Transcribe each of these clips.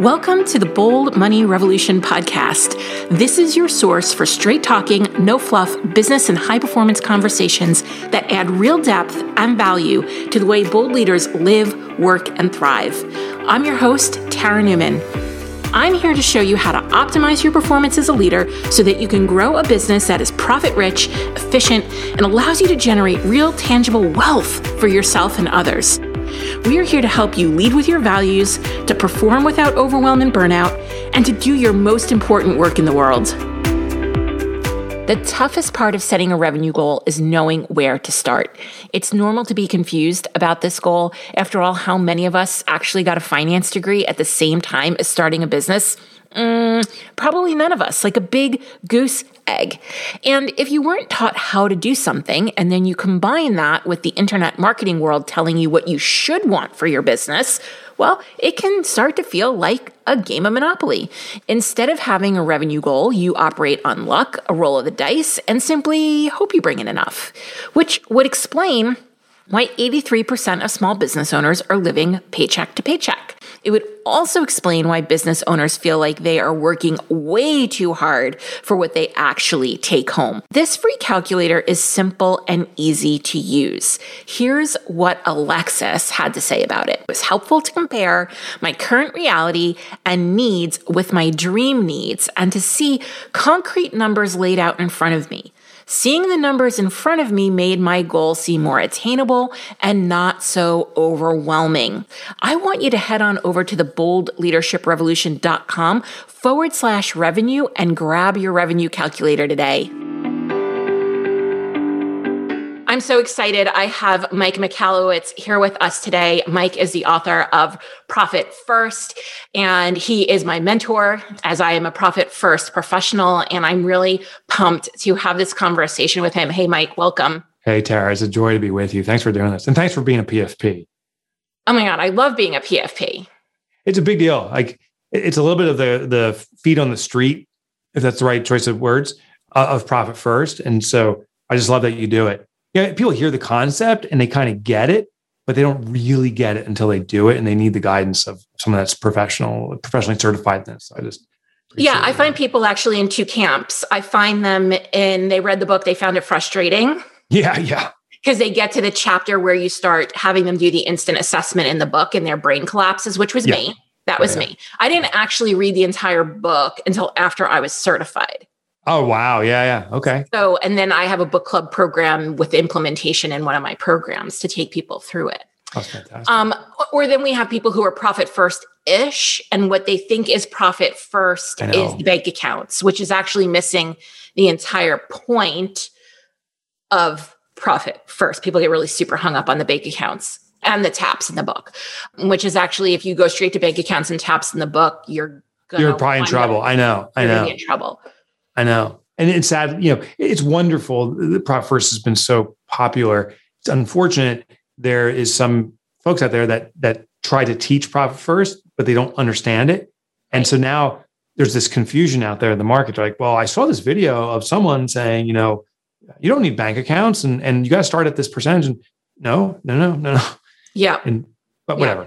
Welcome to the Bold Money Revolution podcast. This is your source for straight talking, no fluff business and high performance conversations that add real depth and value to the way bold leaders live, work, and thrive. I'm your host, Tara Newman. I'm here to show you how to optimize your performance as a leader so that you can grow a business that is profit rich, efficient, and allows you to generate real, tangible wealth for yourself and others. We are here to help you lead with your values, to perform without overwhelm and burnout, and to do your most important work in the world. The toughest part of setting a revenue goal is knowing where to start. It's normal to be confused about this goal. After all, how many of us actually got a finance degree at the same time as starting a business? Mm, probably none of us, like a big goose egg. And if you weren't taught how to do something, and then you combine that with the internet marketing world telling you what you should want for your business, well, it can start to feel like a game of Monopoly. Instead of having a revenue goal, you operate on luck, a roll of the dice, and simply hope you bring in enough, which would explain why 83% of small business owners are living paycheck to paycheck. It would also explain why business owners feel like they are working way too hard for what they actually take home. This free calculator is simple and easy to use. Here's what Alexis had to say about it. It was helpful to compare my current reality and needs with my dream needs and to see concrete numbers laid out in front of me. Seeing the numbers in front of me made my goal seem more attainable and not so overwhelming. I want you to head on over to the boldleadershiprevolution.com forward slash revenue and grab your revenue calculator today. I'm so excited. I have Mike Michalowicz here with us today. Mike is the author of Profit First, and he is my mentor as I am a Profit First professional. And I'm really pumped to have this conversation with him. Hey, Mike, welcome. Hey, Tara, it's a joy to be with you. Thanks for doing this. And thanks for being a PFP. Oh my God, I love being a PFP. It's a big deal. Like it's a little bit of the the feet on the street, if that's the right choice of words, uh, of profit first. And so I just love that you do it yeah, people hear the concept and they kind of get it, but they don't really get it until they do it, and they need the guidance of someone that's professional, professionally certified in this. I just yeah, I find people actually in two camps. I find them in they read the book, they found it frustrating. Yeah, yeah. Because they get to the chapter where you start having them do the instant assessment in the book and their brain collapses, which was yeah. me. That was oh, yeah. me. I didn't actually read the entire book until after I was certified. Oh wow, yeah, yeah, okay. So, and then I have a book club program with implementation in one of my programs to take people through it. That's fantastic. Um, or then we have people who are profit first ish, and what they think is profit first is the bank accounts, which is actually missing the entire point of profit first. People get really super hung up on the bank accounts and the taps in the book, which is actually if you go straight to bank accounts and taps in the book, you're you're probably in trouble. I know. I know. in trouble. I know. And it's sad, you know, it's wonderful. The Profit First has been so popular. It's unfortunate there is some folks out there that that try to teach Profit First, but they don't understand it. And so now there's this confusion out there in the market. They're like, well, I saw this video of someone saying, you know, you don't need bank accounts and, and you got to start at this percentage. And no, no, no, no, no. Yeah. And but whatever.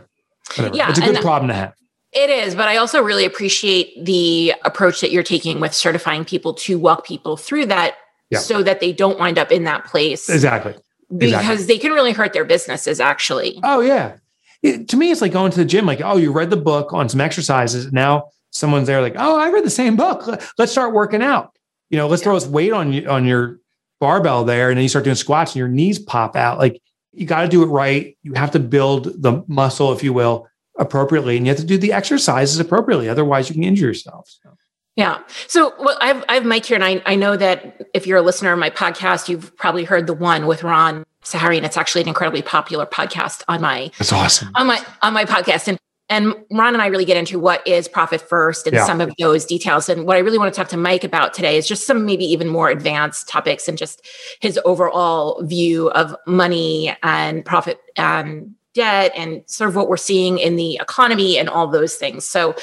Yeah. Whatever. Yeah. It's a good problem to have. It is, but I also really appreciate the approach that you're taking with certifying people to walk people through that yeah. so that they don't wind up in that place. Exactly. Because exactly. they can really hurt their businesses actually. Oh yeah. It, to me, it's like going to the gym, like, oh, you read the book on some exercises. Now someone's there like, oh, I read the same book. Let's start working out. You know, let's yeah. throw this weight on you on your barbell there. And then you start doing squats and your knees pop out. Like you got to do it right. You have to build the muscle, if you will, appropriately and you have to do the exercises appropriately otherwise you can injure yourself so. yeah. So well, I, have, I have mike here and I, I know that if you're a listener of my podcast you've probably heard the one with ron Saharyan, and it's actually an incredibly popular podcast on my that's awesome. on my on my podcast. And and ron and i really get into what is profit first and yeah. some of those details. And what i really want to talk to mike about today is just some maybe even more advanced topics and just his overall view of money and profit and debt and sort of what we're seeing in the economy and all those things. So,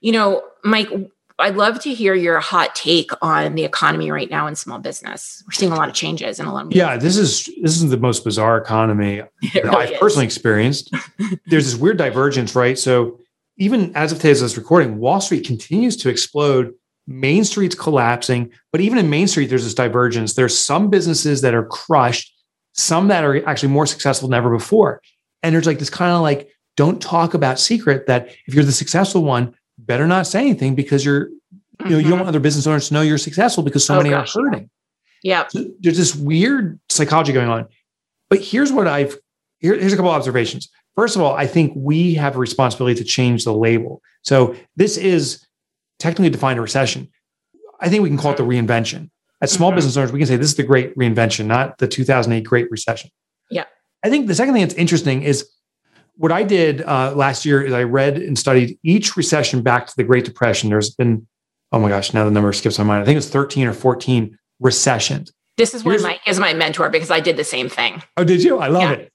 you know, Mike, I'd love to hear your hot take on the economy right now in small business. We're seeing a lot of changes and a lot of Yeah, this is this is the most bizarre economy that really I've is. personally experienced. There's this weird divergence, right? So even as of today's this recording, Wall Street continues to explode. Main Street's collapsing, but even in Main Street, there's this divergence. There's some businesses that are crushed, some that are actually more successful than ever before. And there's like this kind of like, don't talk about secret that if you're the successful one, better not say anything because you're, you know, you don't Mhm. want other business owners to know you're successful because so Oh, many gosh, are hurting. Yeah. So there's this weird psychology going on. But here's what I've here, here's a couple observations. First of all, I think we have a responsibility to change the label. So this is technically defined a recession. I think we can call it the reinvention. As small Mhm. business owners, we can say this is the great reinvention, not the 2008 Great Recession. Yeah. I think the second thing that's interesting is what I did uh, last year is I read and studied each recession back to the Great Depression. There's been, oh my gosh, now the number skips my mind. I think it's 13 or 14 recessions. This is why Here's- Mike is my mentor because I did the same thing. Oh, did you? I love Yeah. it.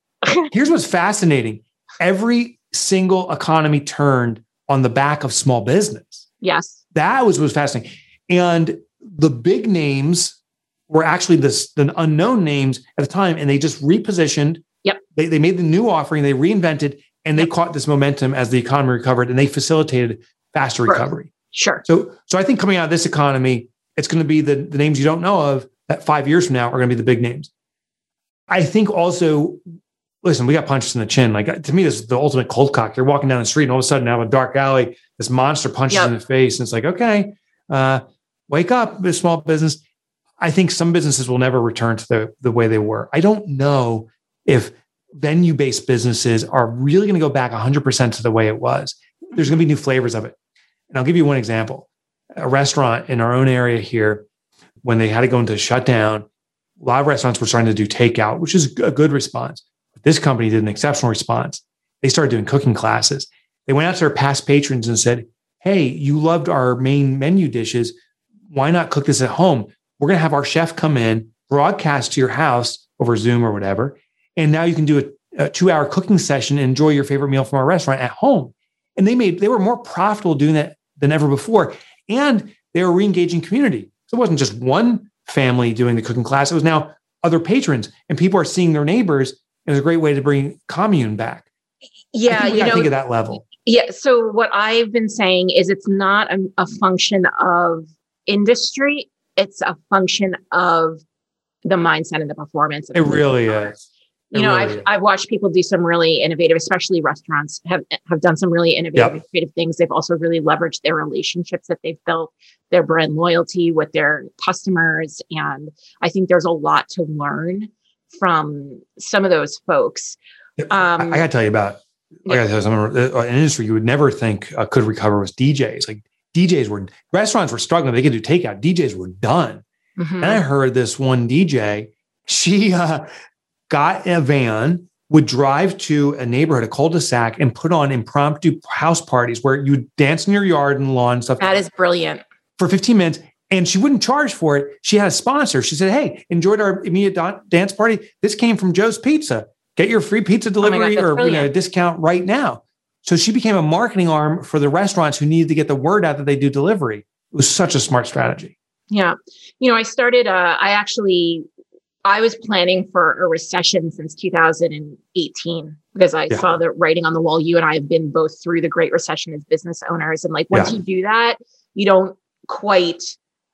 Here's what's fascinating every single economy turned on the back of small business. Yes. That was what's fascinating. And the big names were actually this, the unknown names at the time, and they just repositioned. They, they made the new offering, they reinvented, and they caught this momentum as the economy recovered and they facilitated faster recovery. Sure. So, so I think coming out of this economy, it's going to be the, the names you don't know of that five years from now are going to be the big names. I think also, listen, we got punched in the chin. Like to me, this is the ultimate cold cock. You're walking down the street and all of a sudden, out of a dark alley, this monster punches Yep. in the face, and it's like, okay, uh, wake up, this small business. I think some businesses will never return to the the way they were. I don't know if venue based businesses are really going to go back 100% to the way it was. There's going to be new flavors of it. And I'll give you one example. A restaurant in our own area here, when they had to go into shutdown, a lot of restaurants were starting to do takeout, which is a good response. But this company did an exceptional response. They started doing cooking classes. They went out to their past patrons and said, Hey, you loved our main menu dishes. Why not cook this at home? We're going to have our chef come in, broadcast to your house over Zoom or whatever. And now you can do a, a two hour cooking session and enjoy your favorite meal from our restaurant at home. And they made, they were more profitable doing that than ever before. And they were re-engaging community. So it wasn't just one family doing the cooking class. It was now other patrons and people are seeing their neighbors. It was a great way to bring commune back. Yeah. You know, think of that level. Yeah. So what I've been saying is it's not a, a function of industry. It's a function of the mindset and the performance. It really is. You know, really I've. I've watched people do some really innovative, especially restaurants have, have done some really innovative and creative things. They've also really leveraged their relationships that they've built, their brand loyalty with their customers. And I think there's a lot to learn from some of those folks. I, Um, I got to tell you about. I got to tell you something. uh, An industry you would never think uh, could recover was DJs. Like DJs were restaurants were struggling. They could do takeout. DJs were done. Mhm. And I heard this one DJ. She uh, got a van, would drive to a neighborhood, a cul-de-sac, and put on impromptu house parties where you dance in your yard and lawn and stuff That is brilliant. for 15 minutes. And she wouldn't charge for it. She had a sponsor. She said, "Hey, enjoyed our immediate da- dance party. This came from Joe's Pizza. Get your free pizza Oh God, delivery or you know, a discount right now." So she became a marketing arm for the restaurants who needed to get the word out that they do delivery. It was such a smart strategy. Yeah. You know, I started, uh, I actually, I was planning for a recession since 2018 because I Yeah. saw the writing on the wall. You and I have been both through the Great Recession as business owners. And like, once Yeah. you do that, you don't quite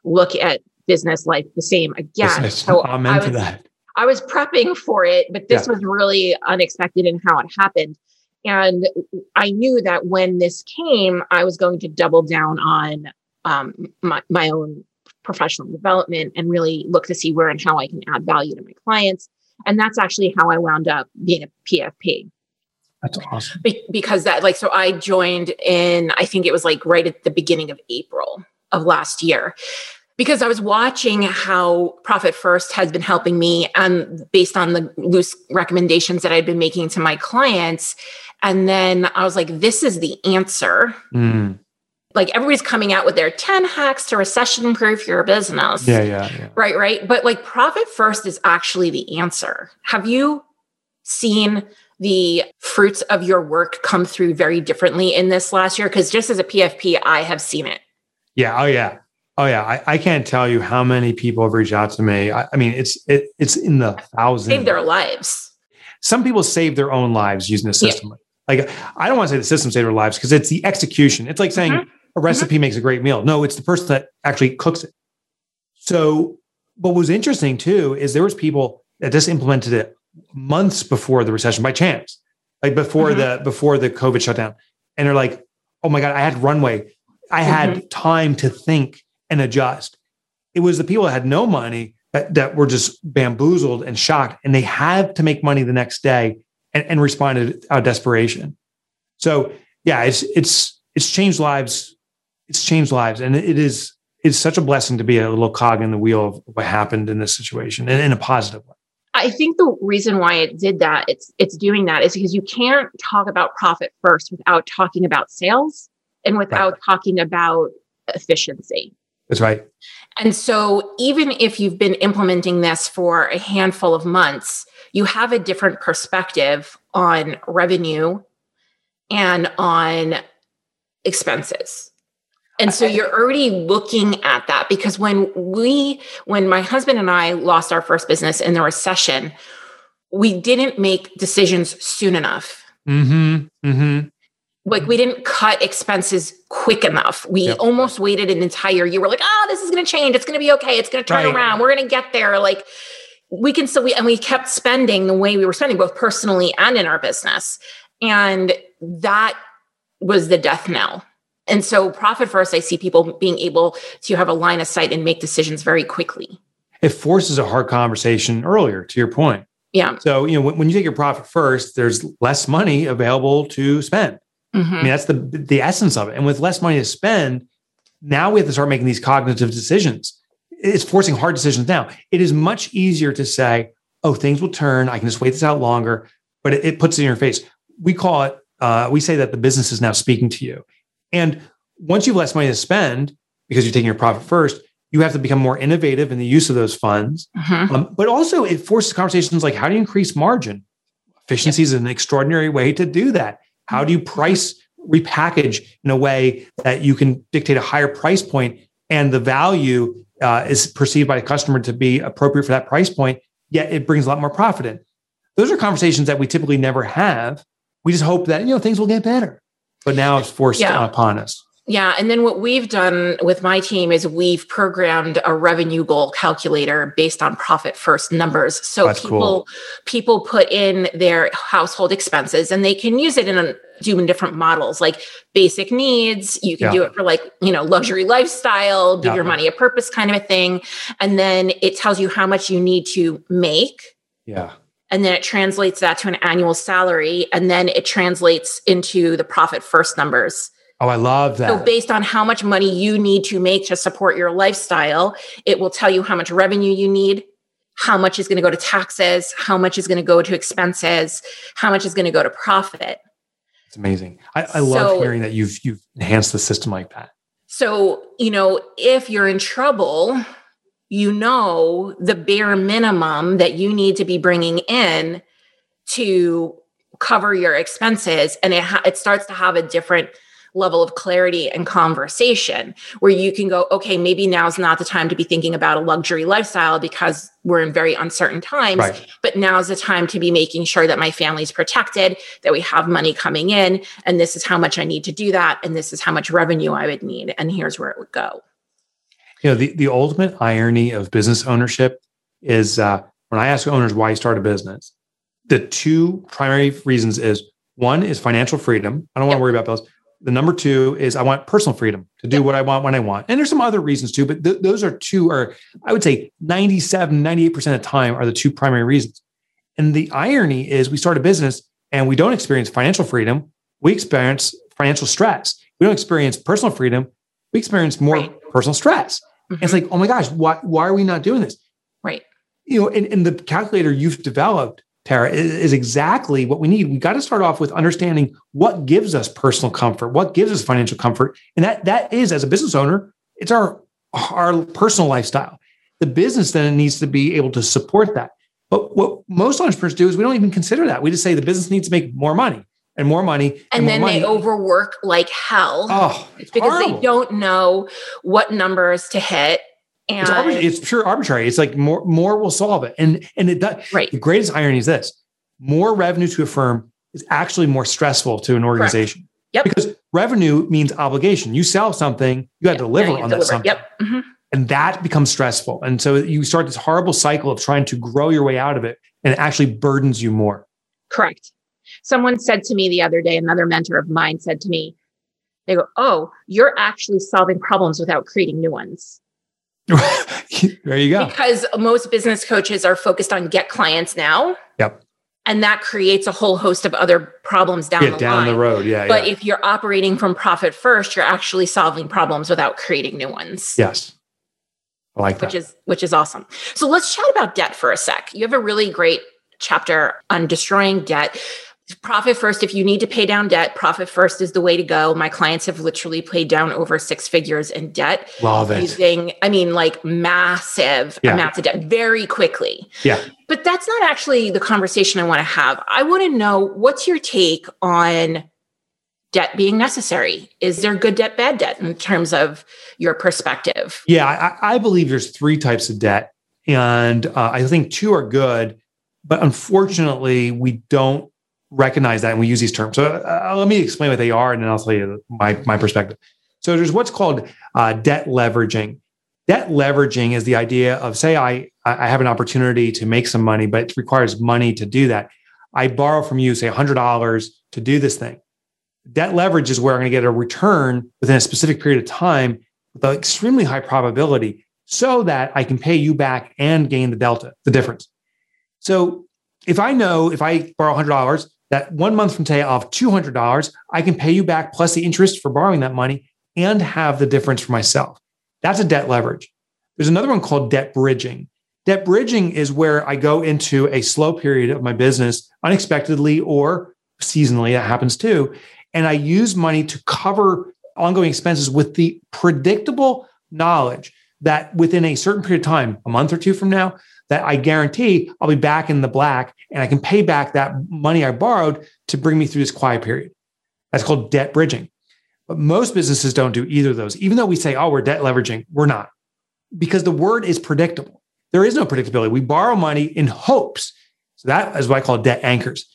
look at business life the same again. Yes, so I'm I was, that. I was prepping for it, but this was really unexpected in how it happened. And I knew that when this came, I was going to double down on um, my, my own professional development and really look to see where and how I can add value to my clients. And that's actually how I wound up being a PFP That's awesome. Be- because that, like, so I joined in, I think it was like right at the beginning of April of last year because I was watching how Profit First has been helping me and based on the loose recommendations that I'd been making to my clients. And then I was like, this is the answer. Mm. Like everybody's coming out with their 10 hacks to recession proof your business. Yeah, yeah, yeah. Right, right. But like Profit First is actually the answer. Have you seen the fruits of your work come through very differently in this last year? Because just as a PFP, I have seen it. Yeah. Oh, yeah. Oh, yeah. I, I can't tell you how many people have reached out to me. I, I mean, it's it, it's in the thousands. Save their lives. Some people save their own lives using the Yeah. system. Like I don't want to say the system saved their lives because it's the execution. It's like saying mm-hmm. A recipe mm-hmm. makes a great meal. No, it's the person that actually cooks it. So what was interesting too is there was people that just implemented it months before the recession by chance, like before mm-hmm. the before the COVID shutdown, and they're like, "Oh my god, I had runway, I had mm-hmm. time to think and adjust." It was the people that had no money that, that were just bamboozled and shocked, and they had to make money the next day and, and responded out of desperation. So yeah, it's it's it's changed lives. It's changed lives, and it is it's such a blessing to be a little cog in the wheel of what happened in this situation, and in a positive way. I think the reason why it did that, it's it's doing that is because you can't talk about profit first without talking about sales and without right. talking about efficiency. That's right. And so even if you've been implementing this for a handful of months, you have a different perspective on revenue and on expenses. And so you're already looking at that because when we, when my husband and I lost our first business in the recession, we didn't make decisions soon enough. Mm-hmm. Mm-hmm. Like we didn't cut expenses quick enough. We yep. almost waited an entire year. We're like, oh, this is going to change. It's going to be okay. It's going to turn right. around. We're going to get there. Like we can still, we, and we kept spending the way we were spending, both personally and in our business. And that was the death knell and so, profit first, I see people being able to have a line of sight and make decisions very quickly. It forces a hard conversation earlier, to your point. Yeah. So, you know, when, when you take your profit first, there's less money available to spend. Mm-hmm. I mean, that's the the essence of it. And with less money to spend, now we have to start making these cognitive decisions. It's forcing hard decisions now. It is much easier to say, oh, things will turn. I can just wait this out longer. But it, it puts it in your face. We call it, uh, we say that the business is now speaking to you. And once you have less money to spend because you're taking your profit first, you have to become more innovative in the use of those funds. Mm-hmm. Um, but also, it forces conversations like how do you increase margin? Efficiency is an extraordinary way to do that. How do you price repackage in a way that you can dictate a higher price point and the value uh, is perceived by the customer to be appropriate for that price point, yet it brings a lot more profit in? Those are conversations that we typically never have. We just hope that you know things will get better but now it's forced yeah. upon us. Yeah. And then what we've done with my team is we've programmed a revenue goal calculator based on profit first numbers. So That's people cool. people put in their household expenses and they can use it in a do in different models like basic needs. You can yeah. do it for like, you know, luxury lifestyle, give yeah. your money a purpose kind of a thing. And then it tells you how much you need to make. Yeah and then it translates that to an annual salary and then it translates into the profit first numbers. Oh i love that. so based on how much money you need to make to support your lifestyle it will tell you how much revenue you need how much is going to go to taxes how much is going to go to expenses how much is going to go to profit. It's amazing. I, I love hearing that you've you've enhanced the system like that. So you know if you're in trouble you know the bare minimum that you need to be bringing in to cover your expenses and it ha- it starts to have a different level of clarity and conversation where you can go okay maybe now's not the time to be thinking about a luxury lifestyle because we're in very uncertain times right. but now's the time to be making sure that my family's protected that we have money coming in and this is how much I need to do that and this is how much revenue I would need and here's where it would go you know the, the ultimate irony of business ownership is uh, when i ask owners why you start a business the two primary reasons is one is financial freedom. I don't want to worry about bills. The number two is i want personal freedom to do what i want when i want. And there's some other reasons too but th- those are two or i would say 97 98% of the time are the two primary reasons. And the irony is we start a business and we don't experience financial freedom. We experience financial stress. We don't experience personal freedom we experience more right. personal stress Mm-hmm. It's like, oh my gosh, why, why are we not doing this? Right. You know, and, and the calculator you've developed, Tara, is, is exactly what we need. We got to start off with understanding what gives us personal comfort, what gives us financial comfort. And that that is, as a business owner, it's our our personal lifestyle. The business then needs to be able to support that. But what most entrepreneurs do is we don't even consider that. We just say the business needs to make more money and more money. And, and then money. they overwork like hell. Oh, it's because horrible. they don't know what numbers to hit. And it's, it's pure arbitrary. It's like more more will solve it. And and it does. Right. The greatest irony is this: more revenue to a firm is actually more stressful to an organization. Correct. Yep. Because revenue means obligation. You sell something, you got to deliver on deliver. that something. Yep. Mm-hmm. And that becomes stressful. And so you start this horrible cycle of trying to grow your way out of it, and it actually burdens you more. Correct. Someone said to me the other day, another mentor of mine said to me, they go, Oh, you're actually solving problems without creating new ones. there you go. Because most business coaches are focused on get clients now. Yep. And that creates a whole host of other problems down the down line. the road. Yeah. But yeah. if you're operating from profit first, you're actually solving problems without creating new ones. Yes. I like that. Which is which is awesome. So let's chat about debt for a sec. You have a really great chapter on destroying debt profit first if you need to pay down debt profit first is the way to go. My clients have literally paid down over six figures in debt love it. using i mean like massive yeah. amounts of debt very quickly. Yeah. But that's not actually the conversation i want to have. I want to know what's your take on debt being necessary? Is there good debt bad debt in terms of your perspective? Yeah i, I believe there's three types of debt and uh, i think two are good but unfortunately we don't recognize that and we use these terms. So uh, let me explain what they are, and then I'll tell you my my perspective. So there's what's called uh, debt leveraging. Debt leveraging is the idea of say I I have an opportunity to make some money, but it requires money to do that. I borrow from you, say $100 to do this thing. Debt leverage is where I'm going to get a return within a specific period of time with an extremely high probability so that I can pay you back and gain the delta, the difference. So if I know if I borrow $100, that one month from today, I'll have $200. I can pay you back plus the interest for borrowing that money and have the difference for myself. That's a debt leverage. There's another one called debt bridging. Debt bridging is where I go into a slow period of my business unexpectedly or seasonally, that happens too. And I use money to cover ongoing expenses with the predictable knowledge that within a certain period of time, a month or two from now, that I guarantee I'll be back in the black and I can pay back that money I borrowed to bring me through this quiet period. That's called debt bridging. But most businesses don't do either of those. Even though we say, oh, we're debt leveraging, we're not because the word is predictable. There is no predictability. We borrow money in hopes. So that is what I call debt anchors.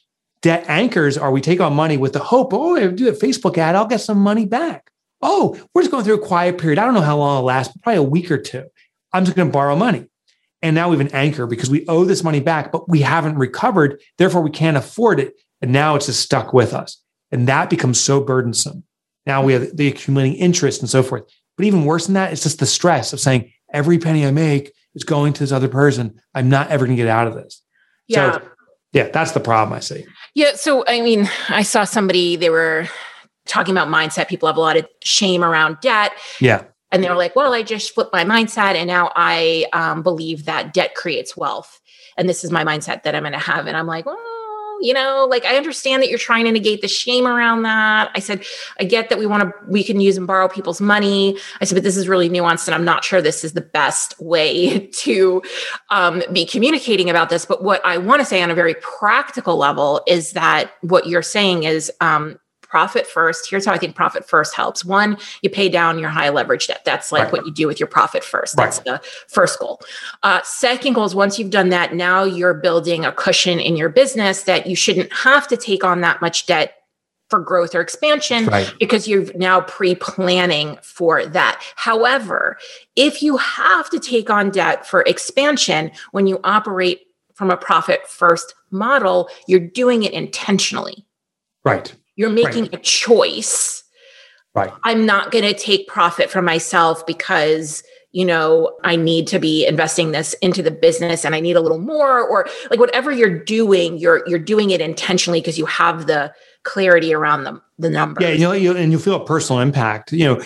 Debt anchors are we take on money with the hope, oh, if I do a Facebook ad, I'll get some money back. Oh, we're just going through a quiet period. I don't know how long it'll last, probably a week or two. I'm just going to borrow money. And now we have an anchor because we owe this money back, but we haven't recovered. Therefore, we can't afford it. And now it's just stuck with us. And that becomes so burdensome. Now we have the accumulating interest and so forth. But even worse than that, it's just the stress of saying every penny I make is going to this other person. I'm not ever going to get out of this. Yeah. So, yeah, that's the problem I see. Yeah. So, I mean, I saw somebody, they were talking about mindset. People have a lot of shame around debt. Yeah. And they were like, well, I just flipped my mindset and now I um, believe that debt creates wealth. And this is my mindset that I'm going to have. And I'm like, well, you know, like I understand that you're trying to negate the shame around that. I said, I get that we want to, we can use and borrow people's money. I said, but this is really nuanced and I'm not sure this is the best way to um, be communicating about this. But what I want to say on a very practical level is that what you're saying is um, profit first. Here's how I think profit first helps. One, you pay down your high leverage debt. That's like right. what you do with your profit first. That's right. the first goal. Uh, second goal is once you've done that, now you're building a cushion in your business that you shouldn't have to take on that much debt for growth or expansion right. because you're now pre-planning for that. However, if you have to take on debt for expansion when you operate from a profit first model, you're doing it intentionally. Right. You're making right. a choice. Right. I'm not going to take profit from myself because you know i need to be investing this into the business and i need a little more or like whatever you're doing you're you're doing it intentionally because you have the clarity around the, the number yeah you know you, and you feel a personal impact you know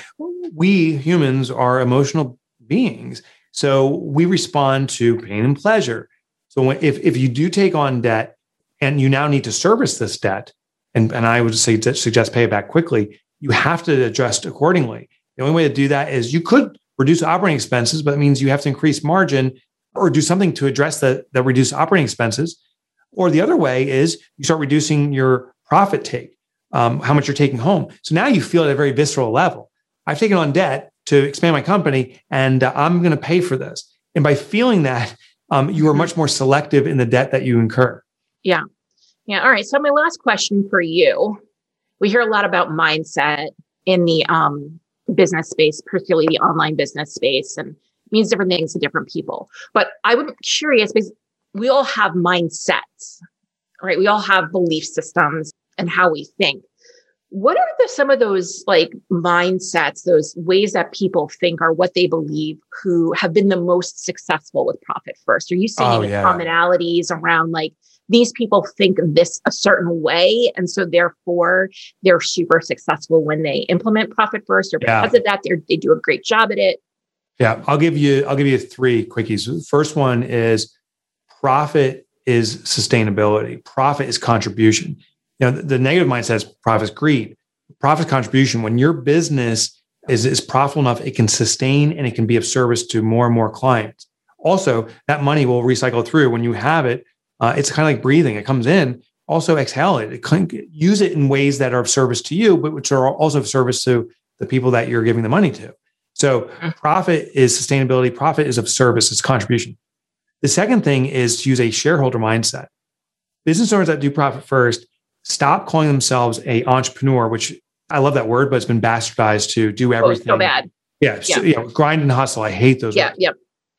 we humans are emotional beings so we respond to pain and pleasure so when, if, if you do take on debt and you now need to service this debt and, and I would say suggest pay it back quickly, you have to adjust accordingly. The only way to do that is you could reduce operating expenses, but it means you have to increase margin or do something to address the, the reduced operating expenses. Or the other way is you start reducing your profit take, um, how much you're taking home. So now you feel at a very visceral level. I've taken on debt to expand my company and uh, I'm going to pay for this. And by feeling that, um, you are mm-hmm. much more selective in the debt that you incur. Yeah. Yeah. All right. So my last question for you. We hear a lot about mindset in the um, business space, particularly the online business space, and means different things to different people. But I would be curious because we all have mindsets, right? We all have belief systems and how we think. What are the, some of those like mindsets, those ways that people think are what they believe who have been the most successful with profit first? Are you seeing oh, yeah. commonalities around like these people think this a certain way. And so therefore they're super successful when they implement profit first or because yeah. of that, they they do a great job at it. Yeah. I'll give you, I'll give you three quickies. First one is profit is sustainability. Profit is contribution. You know, the, the negative mindset is profit is greed. Profit contribution, when your business is, is profitable enough, it can sustain and it can be of service to more and more clients. Also, that money will recycle through. When you have it, uh, it's kind of like breathing. It comes in, also exhale it. it. Use it in ways that are of service to you, but which are also of service to the people that you're giving the money to. So mm-hmm. profit is sustainability. Profit is of service. It's contribution. The second thing is to use a shareholder mindset. Business owners that do profit first stop calling themselves a entrepreneur, which I love that word, but it's been bastardized to do everything. Oh, so bad. Yeah, yeah. So, you know, grind and hustle. I hate those. Yeah, words. yep.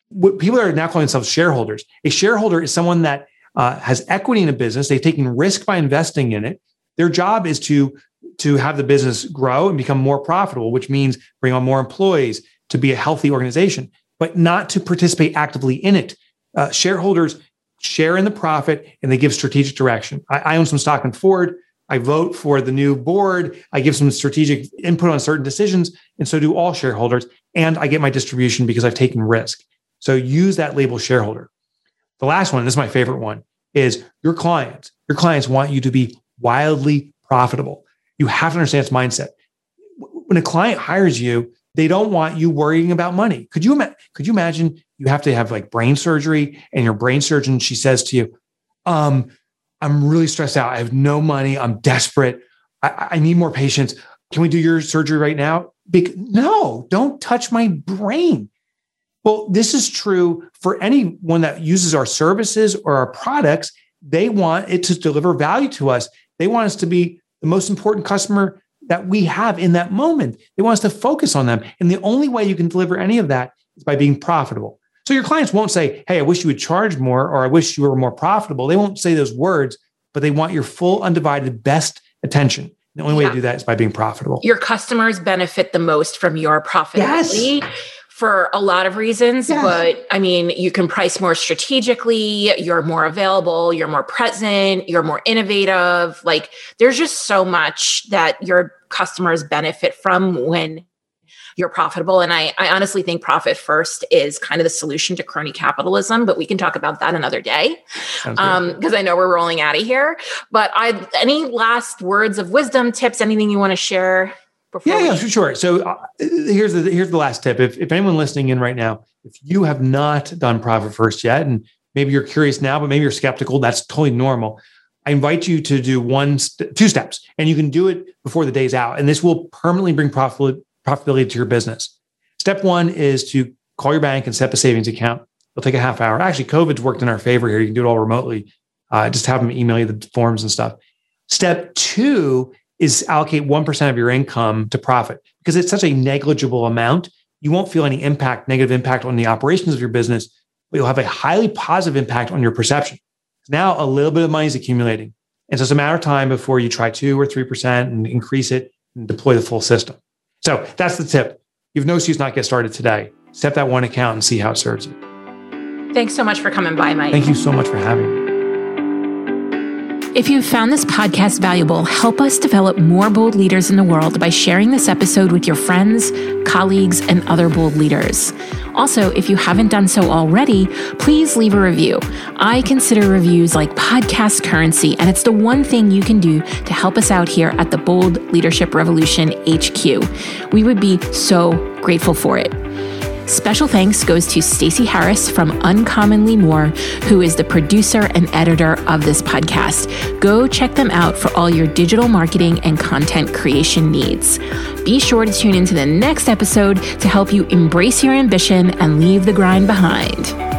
What people are now calling themselves shareholders. A shareholder is someone that uh, has equity in a business. They've taken risk by investing in it. Their job is to to have the business grow and become more profitable, which means bring on more employees to be a healthy organization, but not to participate actively in it. Uh, shareholders share in the profit and they give strategic direction. I, I own some stock in Ford. I vote for the new board. I give some strategic input on certain decisions, and so do all shareholders. And I get my distribution because I've taken risk. So use that label shareholder. The last one, this is my favorite one, is your clients. Your clients want you to be wildly profitable. You have to understand its mindset. When a client hires you, they don't want you worrying about money. Could you could you imagine you have to have like brain surgery and your brain surgeon she says to you, um, I'm really stressed out. I have no money. I'm desperate. I, I need more patients. Can we do your surgery right now? Be- no, don't touch my brain. Well, this is true for anyone that uses our services or our products. They want it to deliver value to us. They want us to be the most important customer that we have in that moment. They want us to focus on them. And the only way you can deliver any of that is by being profitable. So your clients won't say, Hey, I wish you would charge more, or I wish you were more profitable. They won't say those words, but they want your full, undivided, best attention. The only way yeah. to do that is by being profitable. Your customers benefit the most from your profitability. Yes for a lot of reasons, yeah. but I mean, you can price more strategically, you're more available, you're more present, you're more innovative. Like there's just so much that your customers benefit from when you're profitable. And I, I honestly think profit first is kind of the solution to crony capitalism, but we can talk about that another day. because um, I know we're rolling out of here. But I any last words of wisdom, tips, anything you want to share Before yeah, yeah, sure. So uh, here's the here's the last tip. If if anyone listening in right now, if you have not done profit first yet, and maybe you're curious now, but maybe you're skeptical, that's totally normal. I invite you to do one, st- two steps, and you can do it before the day's out, and this will permanently bring profit profitability to your business. Step one is to call your bank and set up a savings account. It'll take a half hour. Actually, COVID's worked in our favor here. You can do it all remotely. Uh, just have them email you the forms and stuff. Step two is allocate 1% of your income to profit because it's such a negligible amount. You won't feel any impact, negative impact on the operations of your business, but you'll have a highly positive impact on your perception. Now a little bit of money is accumulating. And so it's a matter of time before you try two or 3% and increase it and deploy the full system. So that's the tip. You have no excuse not get started today. Set that one account and see how it serves you. Thanks so much for coming by, Mike. Thank you so much for having me. If you've found this podcast valuable, help us develop more bold leaders in the world by sharing this episode with your friends, colleagues, and other bold leaders. Also, if you haven't done so already, please leave a review. I consider reviews like podcast currency, and it's the one thing you can do to help us out here at the Bold Leadership Revolution HQ. We would be so grateful for it. Special thanks goes to Stacey Harris from Uncommonly More, who is the producer and editor of this podcast. Go check them out for all your digital marketing and content creation needs. Be sure to tune into the next episode to help you embrace your ambition and leave the grind behind.